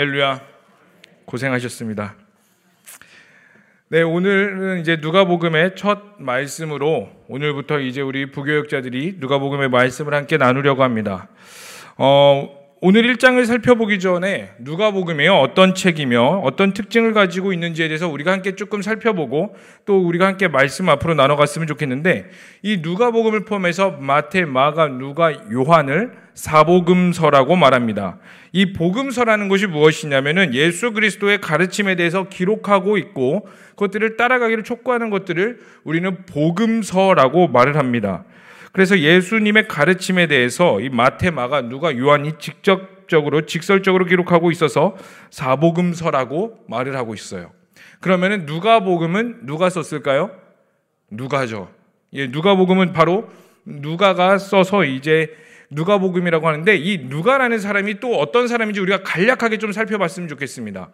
할렐루야 고생하셨습니다. 네, 오늘은 이제 누가복음의 첫 말씀으로 오늘부터 이제 우리 부교역자들이 누가복음의 말씀을 함께 나누려고 합니다. 어, 오늘 1장을 살펴보기 전에 누가복음이 어떤 책이며 어떤 특징을 가지고 있는지에 대해서 우리가 함께 조금 살펴보고 또 우리가 함께 말씀 앞으로 나눠갔으면 좋겠는데 이 누가복음을 포함해서 마태, 마가, 누가, 요한을 사복음서라고 말합니다. 이 복음서라는 것이 무엇이냐면은 예수 그리스도의 가르침에 대해서 기록하고 있고 그것들을 따라가기를 촉구하는 것들을 우리는 복음서라고 말을 합니다. 그래서 예수님의 가르침에 대해서 이 마태, 마가, 누가, 요한이 직접적으로 직설적으로 기록하고 있어서 사복음서라고 말을 하고 있어요. 그러면은 누가복음은 누가 썼을까요? 누가죠. 예, 누가복음은 바로 누가가 써서 이제 누가복음이라고 하는데 이 누가라는 사람이 또 어떤 사람인지 우리가 간략하게 좀 살펴봤으면 좋겠습니다.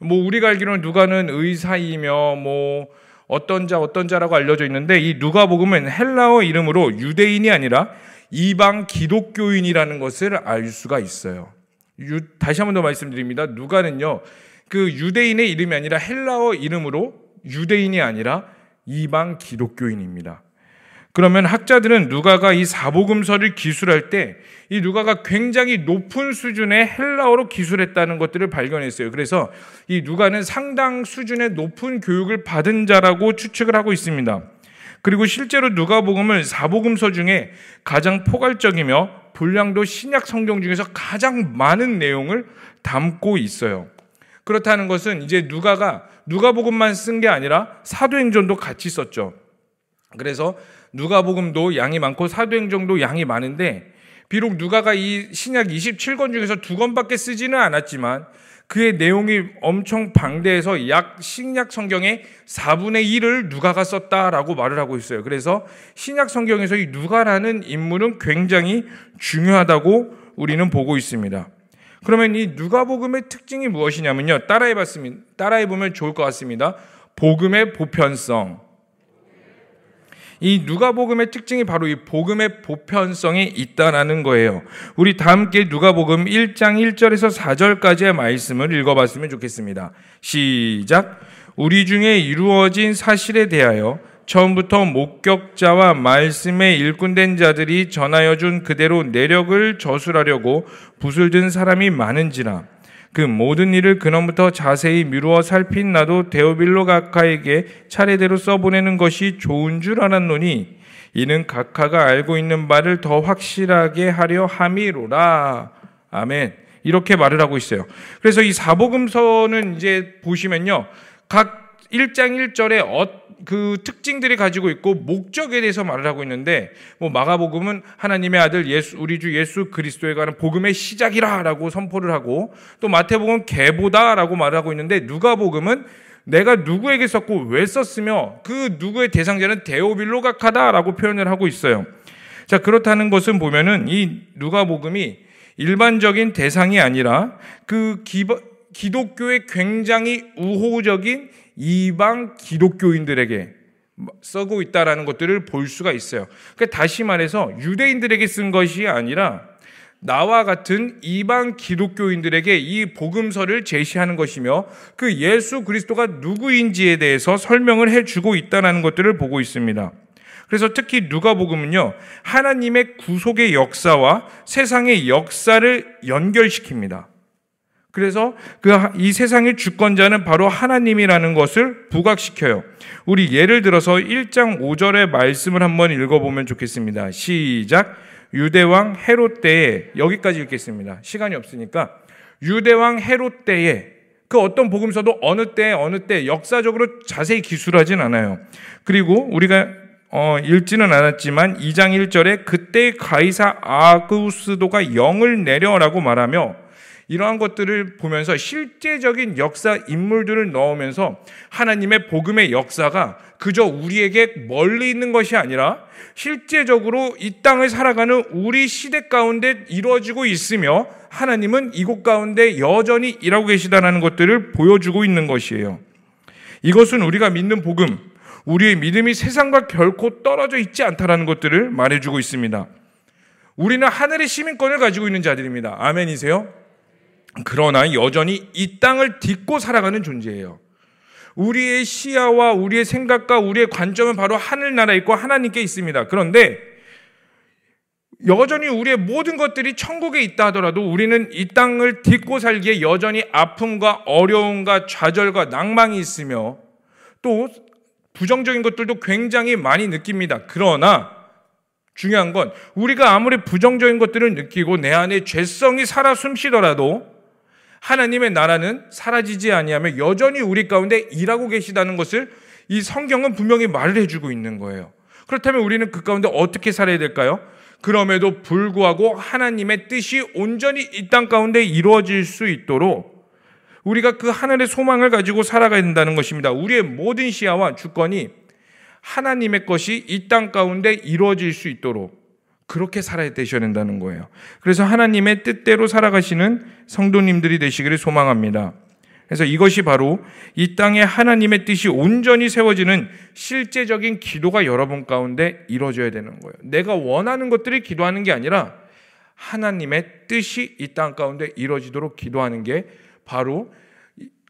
뭐 우리가 알기로는 누가는 의사이며 뭐 어떤 자 어떤 자라고 알려져 있는데 이 누가복음은 헬라어 이름으로 유대인이 아니라 이방 기독교인이라는 것을 알 수가 있어요. 유, 다시 한 번 더 말씀드립니다. 누가는요 그 유대인의 이름이 아니라 헬라어 이름으로 유대인이 아니라 이방 기독교인입니다. 그러면 학자들은 누가가 이 사복음서를 기술할 때 이 누가가 굉장히 높은 수준의 헬라어로 기술했다는 것들을 발견했어요. 그래서 이 누가는 상당 수준의 높은 교육을 받은 자라고 추측을 하고 있습니다. 그리고 실제로 누가복음을 사복음서 중에 가장 포괄적이며 분량도 신약 성경 중에서 가장 많은 내용을 담고 있어요. 그렇다는 것은 이제 누가가 누가복음만 쓴 게 아니라 사도행전도 같이 썼죠. 그래서 누가복음도 양이 많고 사도행전도 양이 많은데 비록 누가가 이 신약 27권 중에서 두 권밖에 쓰지는 않았지만 그의 내용이 엄청 방대해서 약 신약 성경의 4분의 1을 누가가 썼다라고 말을 하고 있어요. 그래서 신약 성경에서 이 누가라는 인물은 굉장히 중요하다고 우리는 보고 있습니다. 그러면 이 누가복음의 특징이 무엇이냐면요. 따라해 봤습니다. 따라해 보면 좋을 것 같습니다. 복음의 보편성. 이 누가복음의 특징이 바로 이 복음의 보편성에 있다라는 거예요. 우리 다 함께 누가복음 1장 1절에서 4절까지의 말씀을 읽어봤으면 좋겠습니다. 시작. 우리 중에 이루어진 사실에 대하여 처음부터 목격자와 말씀에 일꾼된 자들이 전하여 준 그대로 내력을 저술하려고 붓을 든 사람이 많은지라 그 모든 일을 근원부터 자세히 미루어 살핀 나도 데오빌로 각하에게 차례대로 써보내는 것이 좋은 줄 알았노니 이는 각하가 알고 있는 바를 더 확실하게 하려 함이로라. 아멘. 이렇게 말을 하고 있어요. 그래서 이 사복음서는 이제 보시면요. 각 1장 1절에 어, 그 특징들이 가지고 있고 목적에 대해서 말을 하고 있는데 뭐 마가복음은 하나님의 아들 예수 우리 주 예수 그리스도에 관한 복음의 시작이라라고 선포를 하고 또 마태복음은 개보다라고 말을 하고 있는데 누가복음은 내가 누구에게 썼고 왜 썼으며 그 누구의 대상자는 데오빌로각하다라고 표현을 하고 있어요. 자 그렇다는 것은 보면은 이 누가복음이 일반적인 대상이 아니라 그 기독교의 굉장히 우호적인 이방 기독교인들에게 쓰고 있다라는 것들을 볼 수가 있어요. 그러니까 다시 말해서 유대인들에게 쓴 것이 아니라 나와 같은 이방 기독교인들에게 이 복음서를 제시하는 것이며 그 예수 그리스도가 누구인지에 대해서 설명을 해주고 있다는 것들을 보고 있습니다. 그래서 특히 누가복음은요 하나님의 구속의 역사와 세상의 역사를 연결시킵니다. 그래서 그 이 세상의 주권자는 바로 하나님이라는 것을 부각시켜요. 우리 예를 들어서 1장 5절의 말씀을 한번 읽어보면 좋겠습니다. 시작. 유대왕 헤롯 때에 여기까지 읽겠습니다. 시간이 없으니까 유대왕 헤롯 때에 그 어떤 복음서도 어느 때 어느 때 역사적으로 자세히 기술하진 않아요. 그리고 우리가 어, 읽지는 않았지만 2장 1절에 그때 가이사 아구스도가 영을 내려라고 말하며 이러한 것들을 보면서 실제적인 역사 인물들을 넣으면서 하나님의 복음의 역사가 그저 우리에게 멀리 있는 것이 아니라 실제적으로 이 땅을 살아가는 우리 시대 가운데 이루어지고 있으며 하나님은 이곳 가운데 여전히 일하고 계시다는 것들을 보여주고 있는 것이에요. 이것은 우리가 믿는 복음, 우리의 믿음이 세상과 결코 떨어져 있지 않다라는 것들을 말해주고 있습니다. 우리는 하늘의 시민권을 가지고 있는 자들입니다. 아멘이세요? 그러나 여전히 이 땅을 딛고 살아가는 존재예요. 우리의 시야와 우리의 생각과 우리의 관점은 바로 하늘나라에 있고 하나님께 있습니다. 그런데 여전히 우리의 모든 것들이 천국에 있다 하더라도 우리는 이 땅을 딛고 살기에 여전히 아픔과 어려움과 좌절과 낭망이 있으며 또 부정적인 것들도 굉장히 많이 느낍니다. 그러나 중요한 건 우리가 아무리 부정적인 것들을 느끼고 내 안에 죄성이 살아 숨쉬더라도 하나님의 나라는 사라지지 아니하며 여전히 우리 가운데 일하고 계시다는 것을 이 성경은 분명히 말을 해주고 있는 거예요. 그렇다면 우리는 그 가운데 어떻게 살아야 될까요? 그럼에도 불구하고 하나님의 뜻이 온전히 이 땅 가운데 이루어질 수 있도록 우리가 그 하늘의 소망을 가지고 살아가야 된다는 것입니다. 우리의 모든 시야와 주권이 하나님의 것이 이 땅 가운데 이루어질 수 있도록 그렇게 살아야 되셔야 된다는 거예요. 그래서 하나님의 뜻대로 살아가시는 성도님들이 되시기를 소망합니다. 그래서 이것이 바로 이 땅에 하나님의 뜻이 온전히 세워지는 실제적인 기도가 여러분 가운데 이루어져야 되는 거예요. 내가 원하는 것들을 기도하는 게 아니라 하나님의 뜻이 이 땅 가운데 이루어지도록 기도하는 게 바로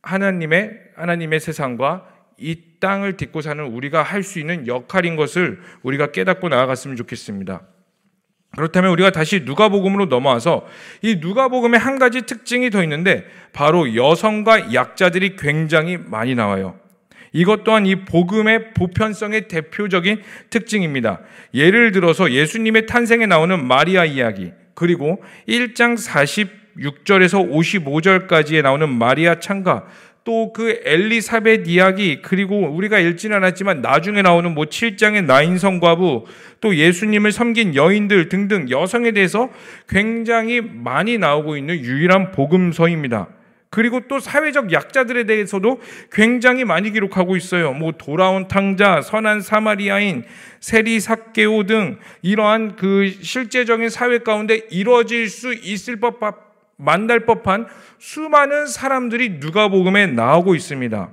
하나님의 하나님의 세상과 이 땅을 딛고 사는 우리가 할 수 있는 역할인 것을 우리가 깨닫고 나아갔으면 좋겠습니다. 그렇다면 우리가 다시 누가복음으로 넘어와서 이 누가복음의 한 가지 특징이 더 있는데 바로 여성과 약자들이 굉장히 많이 나와요. 이것 또한 이 복음의 보편성의 대표적인 특징입니다. 예를 들어서 예수님의 탄생에 나오는 마리아 이야기, 그리고 1장 46절에서 55절까지에 나오는 마리아 창가, 또 그 엘리사벳 이야기 그리고 우리가 읽지는 않았지만 나중에 나오는 뭐 7장의 나인 성과부 또 예수님을 섬긴 여인들 등등 여성에 대해서 굉장히 많이 나오고 있는 유일한 복음서입니다. 그리고 또 사회적 약자들에 대해서도 굉장히 많이 기록하고 있어요. 뭐 돌아온 탕자, 선한 사마리아인, 세리 삭개오 등 이러한 그 실제적인 사회 가운데 이루어질 수 있을 법 만날 법한 수많은 사람들이 누가복음에 나오고 있습니다.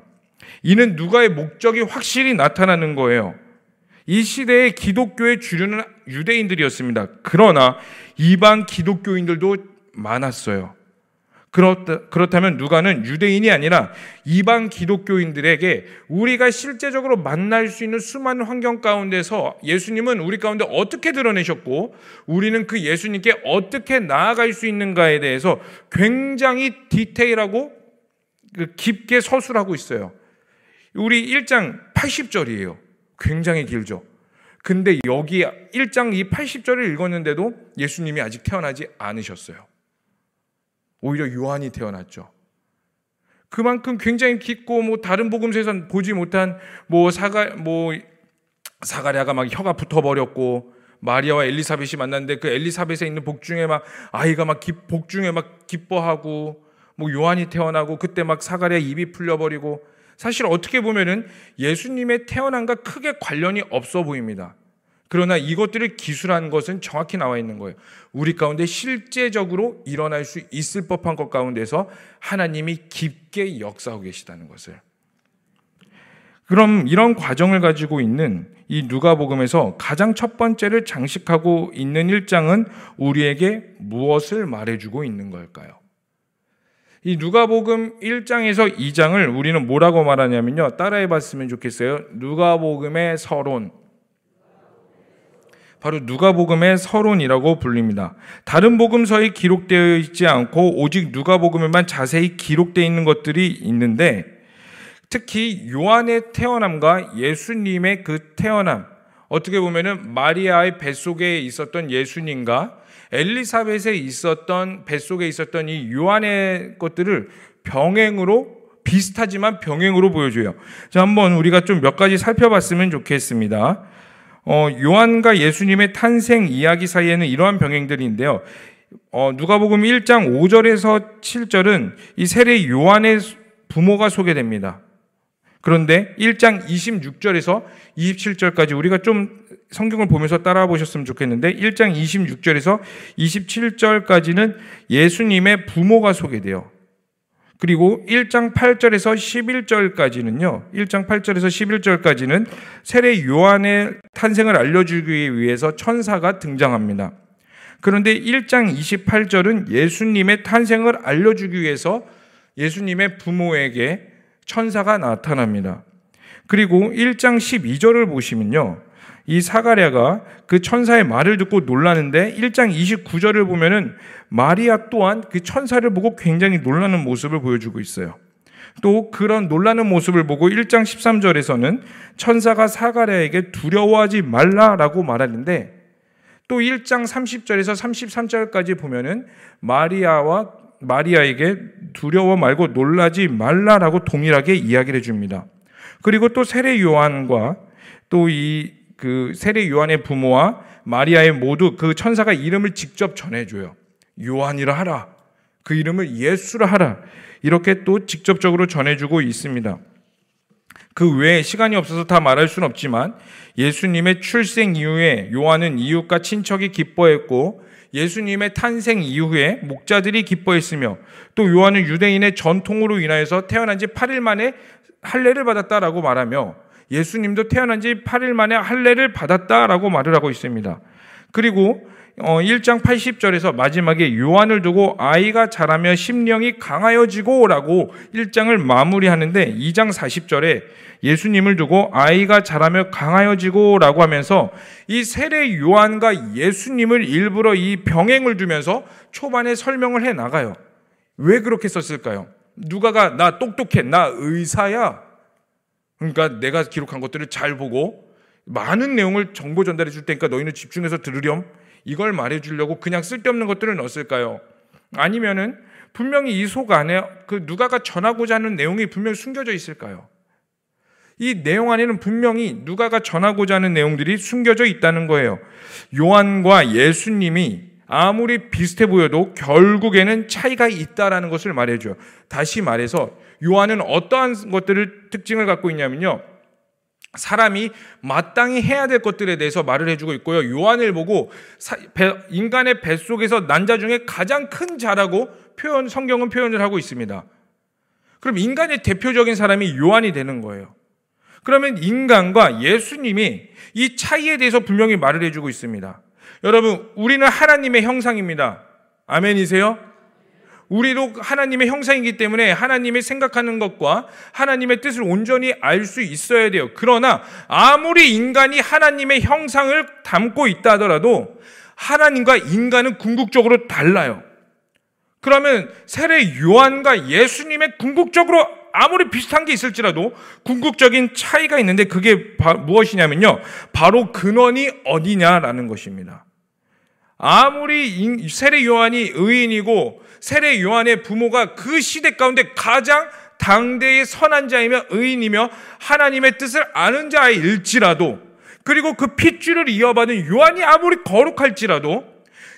이는 누가의 목적이 확실히 나타나는 거예요. 이 시대의 기독교의 주류는 유대인들이었습니다. 그러나 이방 기독교인들도 많았어요. 그렇다, 그렇다면 누가는 유대인이 아니라 이방 기독교인들에게 우리가 실제적으로 만날 수 있는 수많은 환경 가운데서 예수님은 우리 가운데 어떻게 드러내셨고 우리는 그 예수님께 어떻게 나아갈 수 있는가에 대해서 굉장히 디테일하고 그 깊게 서술하고 있어요. 우리 1장 80절이에요. 굉장히 길죠. 근데 여기 1장 이 80절을 읽었는데도 예수님이 아직 태어나지 않으셨어요. 오히려 요한이 태어났죠. 그만큼 굉장히 깊고 뭐 다른 복음서에선 보지 못한 뭐 사가 뭐 사가랴가 막 혀가 붙어 버렸고 마리아와 엘리사벳이 만났는데 그 엘리사벳에 있는 복 중에 막 아이가 막복 중에 막 기뻐하고 뭐 요한이 태어나고 그때 막 사가랴 입이 풀려 버리고 사실 어떻게 보면은 예수님의 태어남과 크게 관련이 없어 보입니다. 그러나 이것들을 기술한 것은 정확히 나와 있는 거예요. 우리 가운데 실제적으로 일어날 수 있을 법한 것 가운데서 하나님이 깊게 역사하고 계시다는 것을. 그럼 이런 과정을 가지고 있는 이 누가복음에서 가장 첫 번째를 장식하고 있는 일장은 우리에게 무엇을 말해주고 있는 걸까요? 이 누가복음 1장에서 2장을 우리는 뭐라고 말하냐면요. 따라해 봤으면 좋겠어요. 누가복음의 서론, 바로 누가복음의 서론이라고 불립니다. 다른 복음서에 기록되어 있지 않고 오직 누가복음에만 자세히 기록되어 있는 것들이 있는데 특히 요한의 태어남과 예수님의 그 태어남 어떻게 보면은 마리아의 뱃속에 있었던 예수님과 엘리사벳에 있었던 뱃속에 있었던 이 요한의 것들을 병행으로 비슷하지만 병행으로 보여줘요. 자, 한번 우리가 좀 몇 가지 살펴봤으면 좋겠습니다. 어, 요한과 예수님의 탄생 이야기 사이에는 이러한 병행들인데요. 어, 누가복음 1장 5절에서 7절은 이 세례 요한의 부모가 소개됩니다. 그런데 1장 26절에서 27절까지 우리가 좀 성경을 보면서 따라 보셨으면 좋겠는데 1장 26절에서 27절까지는 예수님의 부모가 소개돼요. 그리고 1장 8절에서 11절까지는요. 1장 8절에서 11절까지는 세례 요한의 탄생을 알려주기 위해서 천사가 등장합니다. 그런데 1장 28절은 예수님의 탄생을 알려주기 위해서 예수님의 부모에게 천사가 나타납니다. 그리고 1장 12절을 보시면요. 이 사가랴가 그 천사의 말을 듣고 놀라는데 1장 29절을 보면은 마리아 또한 그 천사를 보고 굉장히 놀라는 모습을 보여주고 있어요. 또 그런 놀라는 모습을 보고 1장 13절에서는 천사가 사가랴에게 두려워하지 말라라고 말하는데 또 1장 30절에서 33절까지 보면은 마리아와 마리아에게 두려워 말고 놀라지 말라라고 동일하게 이야기를 해 줍니다. 그리고 또 세례 요한과 또 이 그 세례 요한의 부모와 마리아의 모두 그 천사가 이름을 직접 전해줘요. 요한이라 하라. 그 이름을 예수라 하라. 이렇게 또 직접적으로 전해주고 있습니다. 그 외에 시간이 없어서 다 말할 수는 없지만 예수님의 출생 이후에 요한은 이웃과 친척이 기뻐했고 예수님의 탄생 이후에 목자들이 기뻐했으며 또 요한은 유대인의 전통으로 인하여서 태어난 지 8일 만에 할례를 받았다라고 말하며 예수님도 태어난 지 8일 만에 할례를 받았다라고 말을 하고 있습니다. 그리고 1장 어, 80절에서 마지막에 요한을 두고 아이가 자라며 심령이 강하여지고 라고 1장을 마무리하는데 2장 40절에 예수님을 두고 아이가 자라며 강하여지고 라고 하면서 이 세례 요한과 예수님을 일부러 이 병행을 두면서 초반에 설명을 해 나가요. 왜 그렇게 썼을까요? 누가가 나 똑똑해, 나 의사야. 그러니까 내가 기록한 것들을 잘 보고 많은 내용을 정보 전달해 줄 테니까 너희는 집중해서 들으렴. 이걸 말해 주려고 그냥 쓸데없는 것들을 넣었을까요? 아니면은 분명히 이 속 안에 그 누가가 전하고자 하는 내용이 분명히 숨겨져 있을까요? 이 내용 안에는 분명히 누가가 전하고자 하는 내용들이 숨겨져 있다는 거예요. 요한과 예수님이 아무리 비슷해 보여도 결국에는 차이가 있다라는 것을 말해줘요. 다시 말해서 요한은 어떠한 것들을 특징을 갖고 있냐면요. 사람이 마땅히 해야 될 것들에 대해서 말을 해주고 있고요. 요한을 보고 인간의 뱃속에서 난 자 중에 가장 큰 자라고 표현, 성경은 표현을 하고 있습니다. 그럼 인간의 대표적인 사람이 요한이 되는 거예요. 그러면 인간과 예수님이 이 차이에 대해서 분명히 말을 해주고 있습니다. 여러분, 우리는 하나님의 형상입니다. 아멘이세요? 우리도 하나님의 형상이기 때문에 하나님의 생각하는 것과 하나님의 뜻을 온전히 알 수 있어야 돼요. 그러나 아무리 인간이 하나님의 형상을 담고 있다 하더라도 하나님과 인간은 궁극적으로 달라요. 그러면 세례 요한과 예수님의 궁극적으로 아무리 비슷한 게 있을지라도 궁극적인 차이가 있는데 그게 무엇이냐면요. 바로 근원이 어디냐라는 것입니다. 아무리 세례 요한이 의인이고 세례 요한의 부모가 그 시대 가운데 가장 당대의 선한 자이며 의인이며 하나님의 뜻을 아는 자일지라도 그리고 그 핏줄을 이어받은 요한이 아무리 거룩할지라도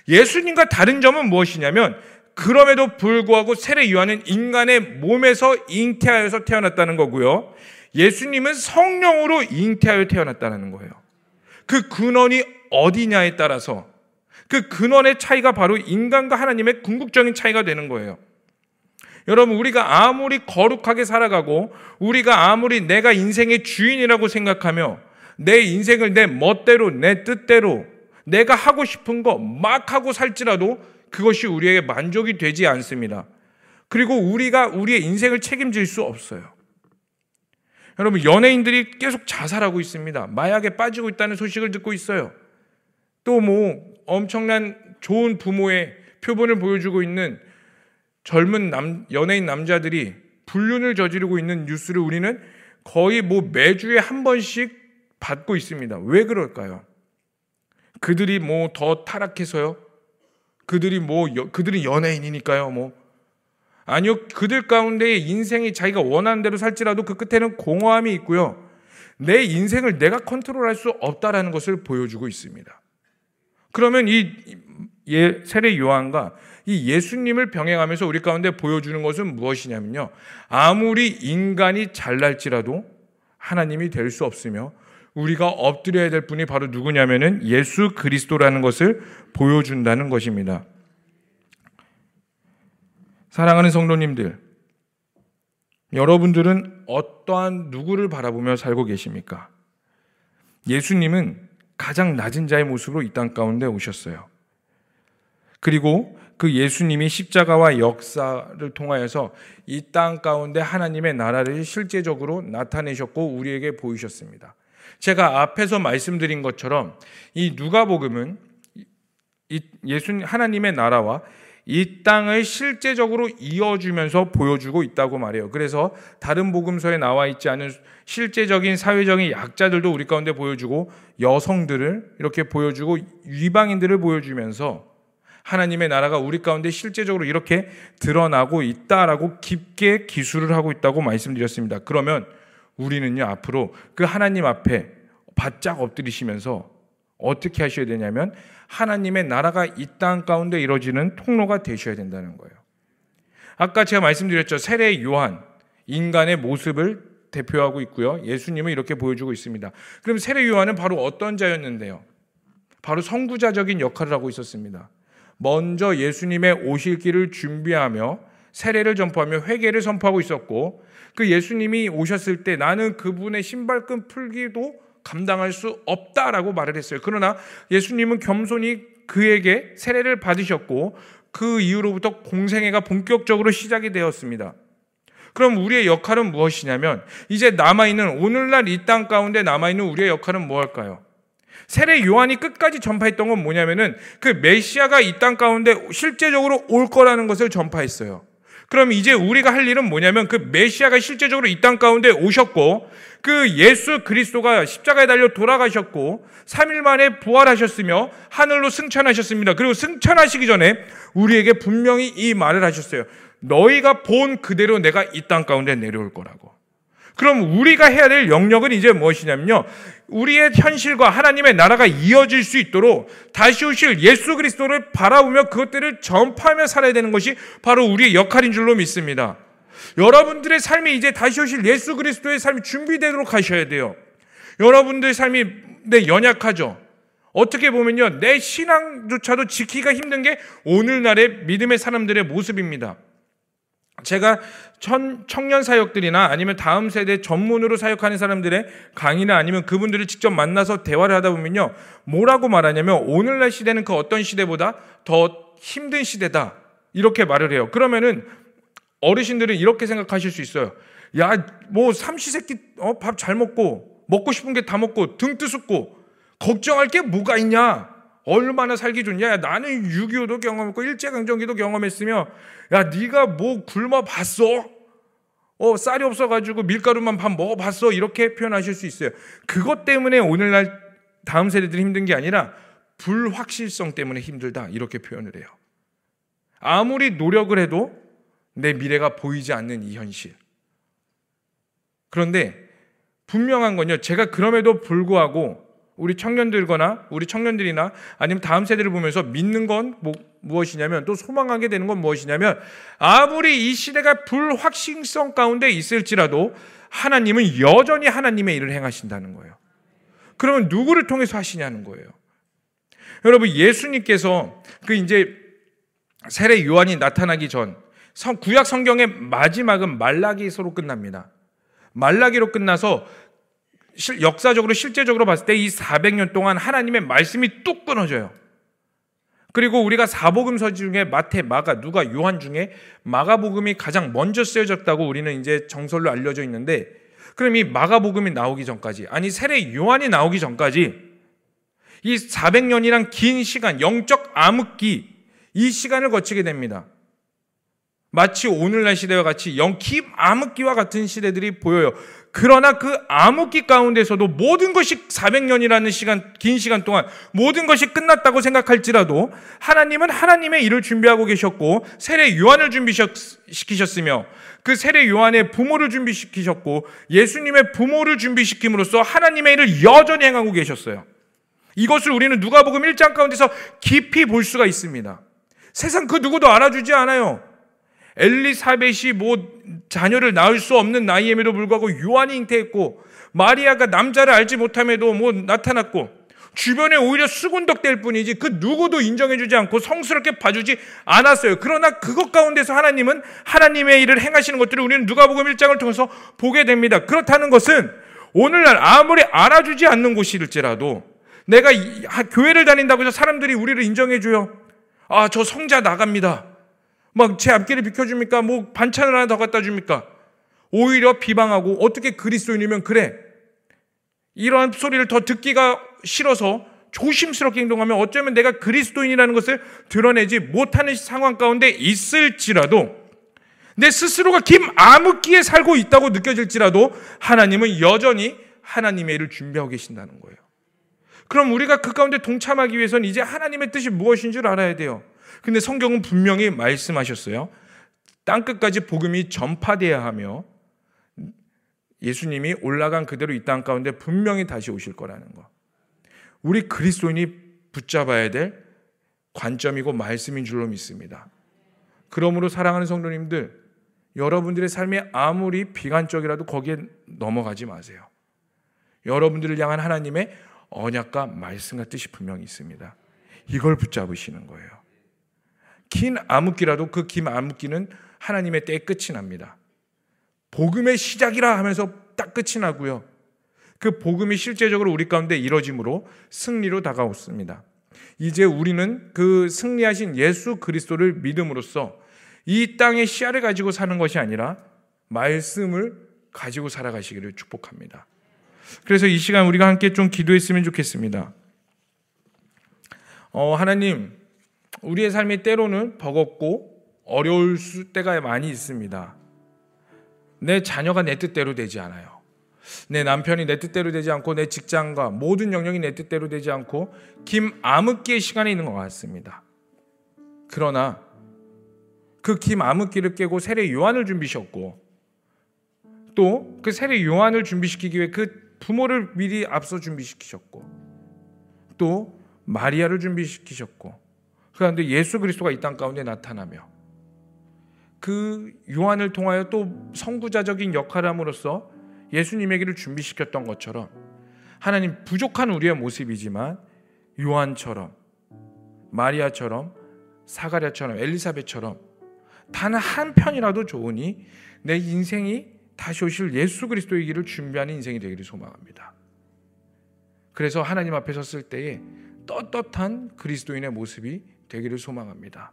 예수님과 다른 점은 무엇이냐면 그럼에도 불구하고 세례 요한은 인간의 몸에서 잉태하여서 태어났다는 거고요. 예수님은 성령으로 잉태하여 태어났다는 거예요. 그 근원이 어디냐에 따라서 그 근원의 차이가 바로 인간과 하나님의 궁극적인 차이가 되는 거예요. 여러분, 우리가 아무리 거룩하게 살아가고, 우리가 아무리 내가 인생의 주인이라고 생각하며, 내 인생을 내 멋대로, 내 뜻대로, 내가 하고 싶은 거 막 하고 살지라도 그것이 우리에게 만족이 되지 않습니다. 그리고 우리가 우리의 인생을 책임질 수 없어요. 여러분, 연예인들이 계속 자살하고 있습니다. 마약에 빠지고 있다는 소식을 듣고 있어요. 또 뭐 엄청난 좋은 부모의 표본을 보여주고 있는 젊은 남, 연예인 남자들이 불륜을 저지르고 있는 뉴스를 우리는 거의 뭐 매주에 한 번씩 받고 있습니다. 왜 그럴까요? 그들이 뭐 더 타락해서요? 그들이 뭐 그들이 연예인이니까요, 뭐 아니요 그들 가운데 인생이 자기가 원하는 대로 살지라도 그 끝에는 공허함이 있고요. 내 인생을 내가 컨트롤할 수 없다라는 것을 보여주고 있습니다. 그러면 이 예, 세례 요한과 이 예수님을 병행하면서 우리 가운데 보여주는 것은 무엇이냐면요. 아무리 인간이 잘날지라도 하나님이 될 수 없으며 우리가 엎드려야 될 분이 바로 누구냐면은 예수 그리스도라는 것을 보여준다는 것입니다. 사랑하는 성도님들, 여러분들은 어떠한 누구를 바라보며 살고 계십니까? 예수님은 가장 낮은 자의 모습으로 이 땅 가운데 오셨어요. 그리고 그 예수님이 십자가와 역사를 통하여서 이 땅 가운데 하나님의 나라를 실제적으로 나타내셨고 우리에게 보이셨습니다. 제가 앞에서 말씀드린 것처럼 이 누가복음은 예수 하나님의 나라와 이 땅을 실제적으로 이어주면서 보여주고 있다고 말해요. 그래서 다른 복음서에 나와 있지 않은 실제적인 사회적인 약자들도 우리 가운데 보여주고 여성들을 이렇게 보여주고 이방인들을 보여주면서 하나님의 나라가 우리 가운데 실제적으로 이렇게 드러나고 있다라고 깊게 기술을 하고 있다고 말씀드렸습니다. 그러면 우리는요, 앞으로 그 하나님 앞에 바짝 엎드리시면서 어떻게 하셔야 되냐면 하나님의 나라가 이 땅 가운데 이루어지는 통로가 되셔야 된다는 거예요. 아까 제가 말씀드렸죠. 세례 요한 인간의 모습을 대표하고 있고요. 예수님을 이렇게 보여주고 있습니다. 그럼 세례 요한은 바로 어떤 자였는데요? 바로 선구자적인 역할을 하고 있었습니다. 먼저 예수님의 오실 길을 준비하며 세례를 전파하며 회개를 선포하고 있었고 그 예수님이 오셨을 때 나는 그분의 신발끈 풀기도 감당할 수 없다라고 말을 했어요. 그러나 예수님은 겸손히 그에게 세례를 받으셨고 그 이후로부터 공생애가 본격적으로 시작이 되었습니다. 그럼 우리의 역할은 무엇이냐면 이제 남아있는 오늘날 이 땅 가운데 남아있는 우리의 역할은 무엇일까요? 세례 요한이 끝까지 전파했던 건 뭐냐면은 그 메시아가 이 땅 가운데 실제적으로 올 거라는 것을 전파했어요. 그럼 이제 우리가 할 일은 뭐냐면 그 메시아가 실제적으로 이 땅 가운데 오셨고 그 예수 그리스도가 십자가에 달려 돌아가셨고 3일 만에 부활하셨으며 하늘로 승천하셨습니다. 그리고 승천하시기 전에 우리에게 분명히 이 말을 하셨어요. 너희가 본 그대로 내가 이 땅 가운데 내려올 거라고. 그럼 우리가 해야 될 영역은 이제 무엇이냐면요. 우리의 현실과 하나님의 나라가 이어질 수 있도록 다시 오실 예수 그리스도를 바라보며 그것들을 전파하며 살아야 되는 것이 바로 우리의 역할인 줄로 믿습니다. 여러분들의 삶이 이제 다시 오실 예수 그리스도의 삶이 준비되도록 하셔야 돼요. 여러분들의 삶이 네, 연약하죠. 어떻게 보면요. 내 신앙조차도 지키기가 힘든 게 오늘날의 믿음의 사람들의 모습입니다. 제가 천, 청년 사역들이나 아니면 다음 세대 전문으로 사역하는 사람들의 강의나 아니면 그분들을 직접 만나서 대화를 하다 보면요. 뭐라고 말하냐면 오늘날 시대는 그 어떤 시대보다 더 힘든 시대다. 이렇게 말을 해요. 그러면은 어르신들은 이렇게 생각하실 수 있어요. 야, 뭐 삼시세끼 어, 밥 잘 먹고 먹고 싶은 게 다 먹고 등 뜨숩고 걱정할 게 뭐가 있냐? 얼마나 살기 좋냐? 야, 나는 6.25도 경험했고 일제강점기도 경험했으며 야 네가 뭐 굶어 봤어? 어 쌀이 없어 가지고 밀가루만 밥 먹어 봤어? 이렇게 표현하실 수 있어요. 그것 때문에 오늘날 다음 세대들이 힘든 게 아니라 불확실성 때문에 힘들다 이렇게 표현을 해요. 아무리 노력을 해도 내 미래가 보이지 않는 이 현실. 그런데 분명한 건요. 제가 그럼에도 불구하고 우리 청년들거나 우리 청년들이나 아니면 다음 세대를 보면서 믿는 건 뭐, 무엇이냐면 또 소망하게 되는 건 무엇이냐면 아무리 이 시대가 불확실성 가운데 있을지라도 하나님은 여전히 하나님의 일을 행하신다는 거예요. 그러면 누구를 통해서 하시냐는 거예요. 여러분 예수님께서 그 이제 세례 요한이 나타나기 전 구약 성경의 마지막은 말라기서로 끝납니다. 말라기로 끝나서 역사적으로 실제적으로 봤을 때 이 400년 동안 하나님의 말씀이 뚝 끊어져요. 그리고 우리가 사복음서 중에 마태, 마가, 누가, 요한 중에 마가복음이 가장 먼저 쓰여졌다고 우리는 이제 정설로 알려져 있는데 그럼 이 마가복음이 나오기 전까지 아니 세례 요한이 나오기 전까지 이 400년이란 긴 시간, 영적 암흑기 이 시간을 거치게 됩니다. 마치 오늘날 시대와 같이 영깊 암흑기와 같은 시대들이 보여요. 그러나 그 암흑기 가운데서도 모든 것이 400년이라는 시간, 긴 시간 동안 모든 것이 끝났다고 생각할지라도 하나님은 하나님의 일을 준비하고 계셨고 세례 요한을 준비시키셨으며 그 세례 요한의 부모를 준비시키셨고 예수님의 부모를 준비시킴으로써 하나님의 일을 여전히 행하고 계셨어요. 이것을 우리는 누가복음 1장 가운데서 깊이 볼 수가 있습니다. 세상 그 누구도 알아주지 않아요. 엘리사벳이 뭐 자녀를 낳을 수 없는 나이임에도 불구하고 요한이 잉태했고 마리아가 남자를 알지 못함에도 뭐 나타났고 주변에 오히려 수군덕될 뿐이지 그 누구도 인정해주지 않고 성스럽게 봐주지 않았어요. 그러나 그것 가운데서 하나님은 하나님의 일을 행하시는 것들을 우리는 누가복음 1장을 통해서 보게 됩니다. 그렇다는 것은 오늘날 아무리 알아주지 않는 곳일지라도 내가 교회를 다닌다고 해서 사람들이 우리를 인정해줘요. 아, 저 성자 나갑니다. 막 제 앞길을 비켜줍니까? 뭐 반찬을 하나 더 갖다 줍니까? 오히려 비방하고 어떻게 그리스도인이면 그래. 이러한 소리를 더 듣기가 싫어서 조심스럽게 행동하면 어쩌면 내가 그리스도인이라는 것을 드러내지 못하는 상황 가운데 있을지라도 내 스스로가 김 암흑기에 살고 있다고 느껴질지라도 하나님은 여전히 하나님의 일을 준비하고 계신다는 거예요. 그럼 우리가 그 가운데 동참하기 위해서는 이제 하나님의 뜻이 무엇인 줄 알아야 돼요. 근데 성경은 분명히 말씀하셨어요. 땅 끝까지 복음이 전파돼야 하며 예수님이 올라간 그대로 이 땅 가운데 분명히 다시 오실 거라는 거. 우리 그리스도인이 붙잡아야 될 관점이고 말씀인 줄로 믿습니다. 그러므로 사랑하는 성도님들, 여러분들의 삶이 아무리 비관적이라도 거기에 넘어가지 마세요. 여러분들을 향한 하나님의 언약과 말씀과 뜻이 분명히 있습니다. 이걸 붙잡으시는 거예요. 긴 암흑기라도 그 긴 암흑기는 하나님의 때에 끝이 납니다. 복음의 시작이라 하면서 딱 끝이 나고요. 그 복음이 실제적으로 우리 가운데 이뤄짐으로 승리로 다가왔습니다. 이제 우리는 그 승리하신 예수 그리스도를 믿음으로써 이 땅의 씨알을 가지고 사는 것이 아니라 말씀을 가지고 살아가시기를 축복합니다. 그래서 이 시간 우리가 함께 좀 기도했으면 좋겠습니다. 어, 하나님, 우리의 삶이 때로는 버겁고 어려울 때가 많이 있습니다. 내 자녀가 내 뜻대로 되지 않아요. 내 남편이 내 뜻대로 되지 않고 내 직장과 모든 영역이 내 뜻대로 되지 않고 김 암흑기의 시간에 있는 것 같습니다. 그러나 그김 암흑기를 깨고 세례 요한을 준비셨고 또 그 세례 요한을 준비시키기 위해 그 부모를 미리 앞서 준비시키셨고 또 마리아를 준비시키셨고 그런데 예수 그리스도가 이 땅 가운데 나타나며 그 요한을 통하여 또 선구자적인 역할을 함으로써 예수님에게를 준비시켰던 것처럼 하나님 부족한 우리의 모습이지만 요한처럼 마리아처럼 사가랴처럼 엘리사벳처럼 단 한 편이라도 좋으니 내 인생이 다시 오실 예수 그리스도의 길을 준비하는 인생이 되기를 소망합니다. 그래서 하나님 앞에 섰을 때에 떳떳한 그리스도인의 모습이 되기를 소망합니다.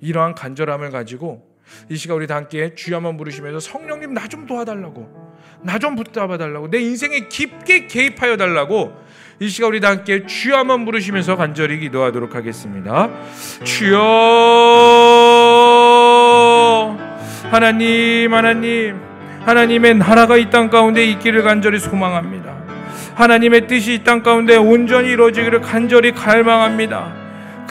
이러한 간절함을 가지고 이 시간 우리 다 함께 주여 한번 부르시면서 성령님 나 좀 도와달라고 나 좀 붙잡아 달라고 내 인생에 깊게 개입하여 달라고 이 시간 우리 다 함께 주여 한번 부르시면서 간절히 기도하도록 하겠습니다. 주여! 하나님 하나님 하나님의 나라가 이 땅 가운데 있기를 간절히 소망합니다. 하나님의 뜻이 이 땅 가운데 온전히 이루어지기를 간절히 갈망합니다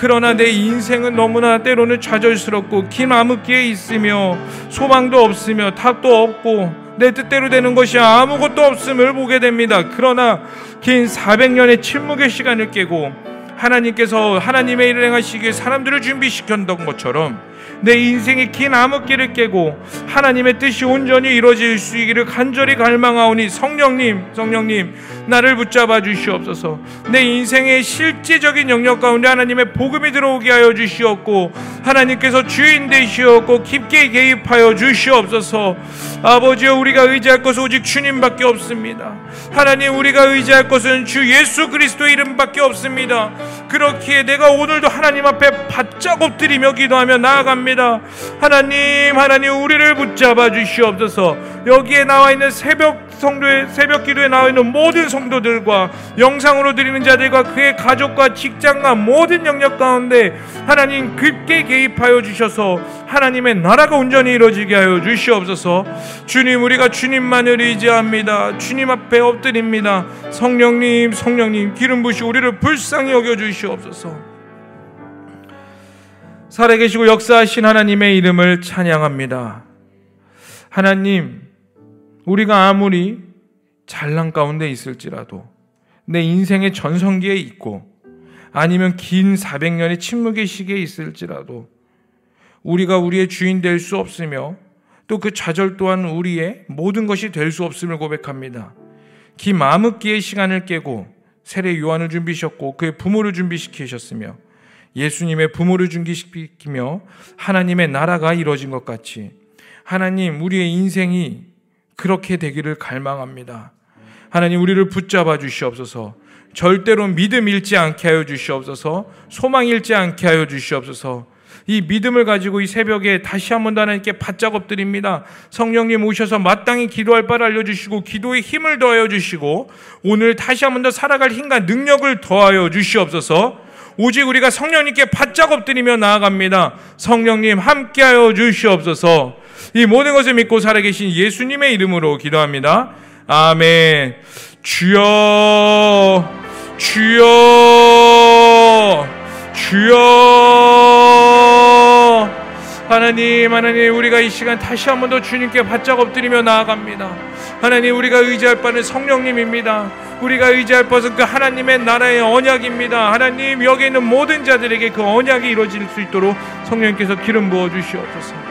그러나 내 인생은 너무나 때로는 좌절스럽고 긴 암흑기에 있으며 소망도 없으며 답도 없고 내 뜻대로 되는 것이 아무것도 없음을 보게 됩니다. 그러나 긴 400년의 침묵의 시간을 깨고 하나님께서 하나님의 일을 행하시기에 사람들을 준비시켰던 것처럼 내 인생의 긴 암흑기를 깨고 하나님의 뜻이 온전히 이루어질 수 있기를 간절히 갈망하오니 성령님, 성령님, 나를 붙잡아 주시옵소서. 내 인생의 실제적인 영역 가운데 하나님의 복음이 들어오게 하여 주시옵고 하나님께서 주인 되시옵고 깊게 개입하여 주시옵소서. 아버지여 우리가 의지할 것은 오직 주님밖에 없습니다. 하나님 우리가 의지할 것은 주 예수 그리스도 이름밖에 없습니다. 그렇기에 내가 오늘도 하나님 앞에 바짝 엎드리며 기도하며 나아갑니다. 하나님, 하나님 우리를 붙잡아 주시옵소서. 여기에 나와 있는 새벽 성도의 새벽 기도에 나와 있는 모든 성도들과 영상으로 드리는 자들과 그의 가족과 직장과 모든 영역 가운데 하나님 깊게 개입하여 주셔서 하나님의 나라가 온전히 이루어지게 하여 주시옵소서. 주님 우리가 주님만을 의지합니다. 주님 앞에 엎드립니다. 성령님, 성령님 기름 부시 우리를 불쌍히 여겨 주시옵소서. 살아계시고 역사하신 하나님의 이름을 찬양합니다. 하나님, 우리가 아무리 잘난 가운데 있을지라도 내 인생의 전성기에 있고 아니면 긴 400년의 침묵의 시기에 있을지라도 우리가 우리의 주인 될 수 없으며 또 그 좌절 또한 우리의 모든 것이 될 수 없음을 고백합니다. 긴 암흑기의 시간을 깨고 세례 요한을 준비하셨고 그의 부모를 준비시키셨으며 예수님의 부모를 준비시키며 하나님의 나라가 이루어진 것 같이 하나님 우리의 인생이 그렇게 되기를 갈망합니다. 하나님 우리를 붙잡아 주시옵소서. 절대로 믿음 잃지 않게 하여 주시옵소서. 소망 잃지 않게 하여 주시옵소서. 이 믿음을 가지고 이 새벽에 다시 한번더 하나님께 바짝 엎드립니다. 성령님 오셔서 마땅히 기도할 바를 알려주시고 기도에 힘을 더하여 주시고 오늘 다시 한번 더 살아갈 힘과 능력을 더하여 주시옵소서. 오직 우리가 성령님께 바짝 엎드리며 나아갑니다. 성령님 함께하여 주시옵소서. 이 모든 것을 믿고 살아계신 예수님의 이름으로 기도합니다. 아멘. 주여, 주여, 주여. 하나님, 하나님, 우리가 이 시간 다시 한 번 더 주님께 바짝 엎드리며 나아갑니다. 하나님, 우리가 의지할 바는 성령님입니다. 우리가 의지할 것은 그 하나님의 나라의 언약입니다. 하나님, 여기 있는 모든 자들에게 그 언약이 이루어질 수 있도록 성령님께서 기름 부어 주시옵소서.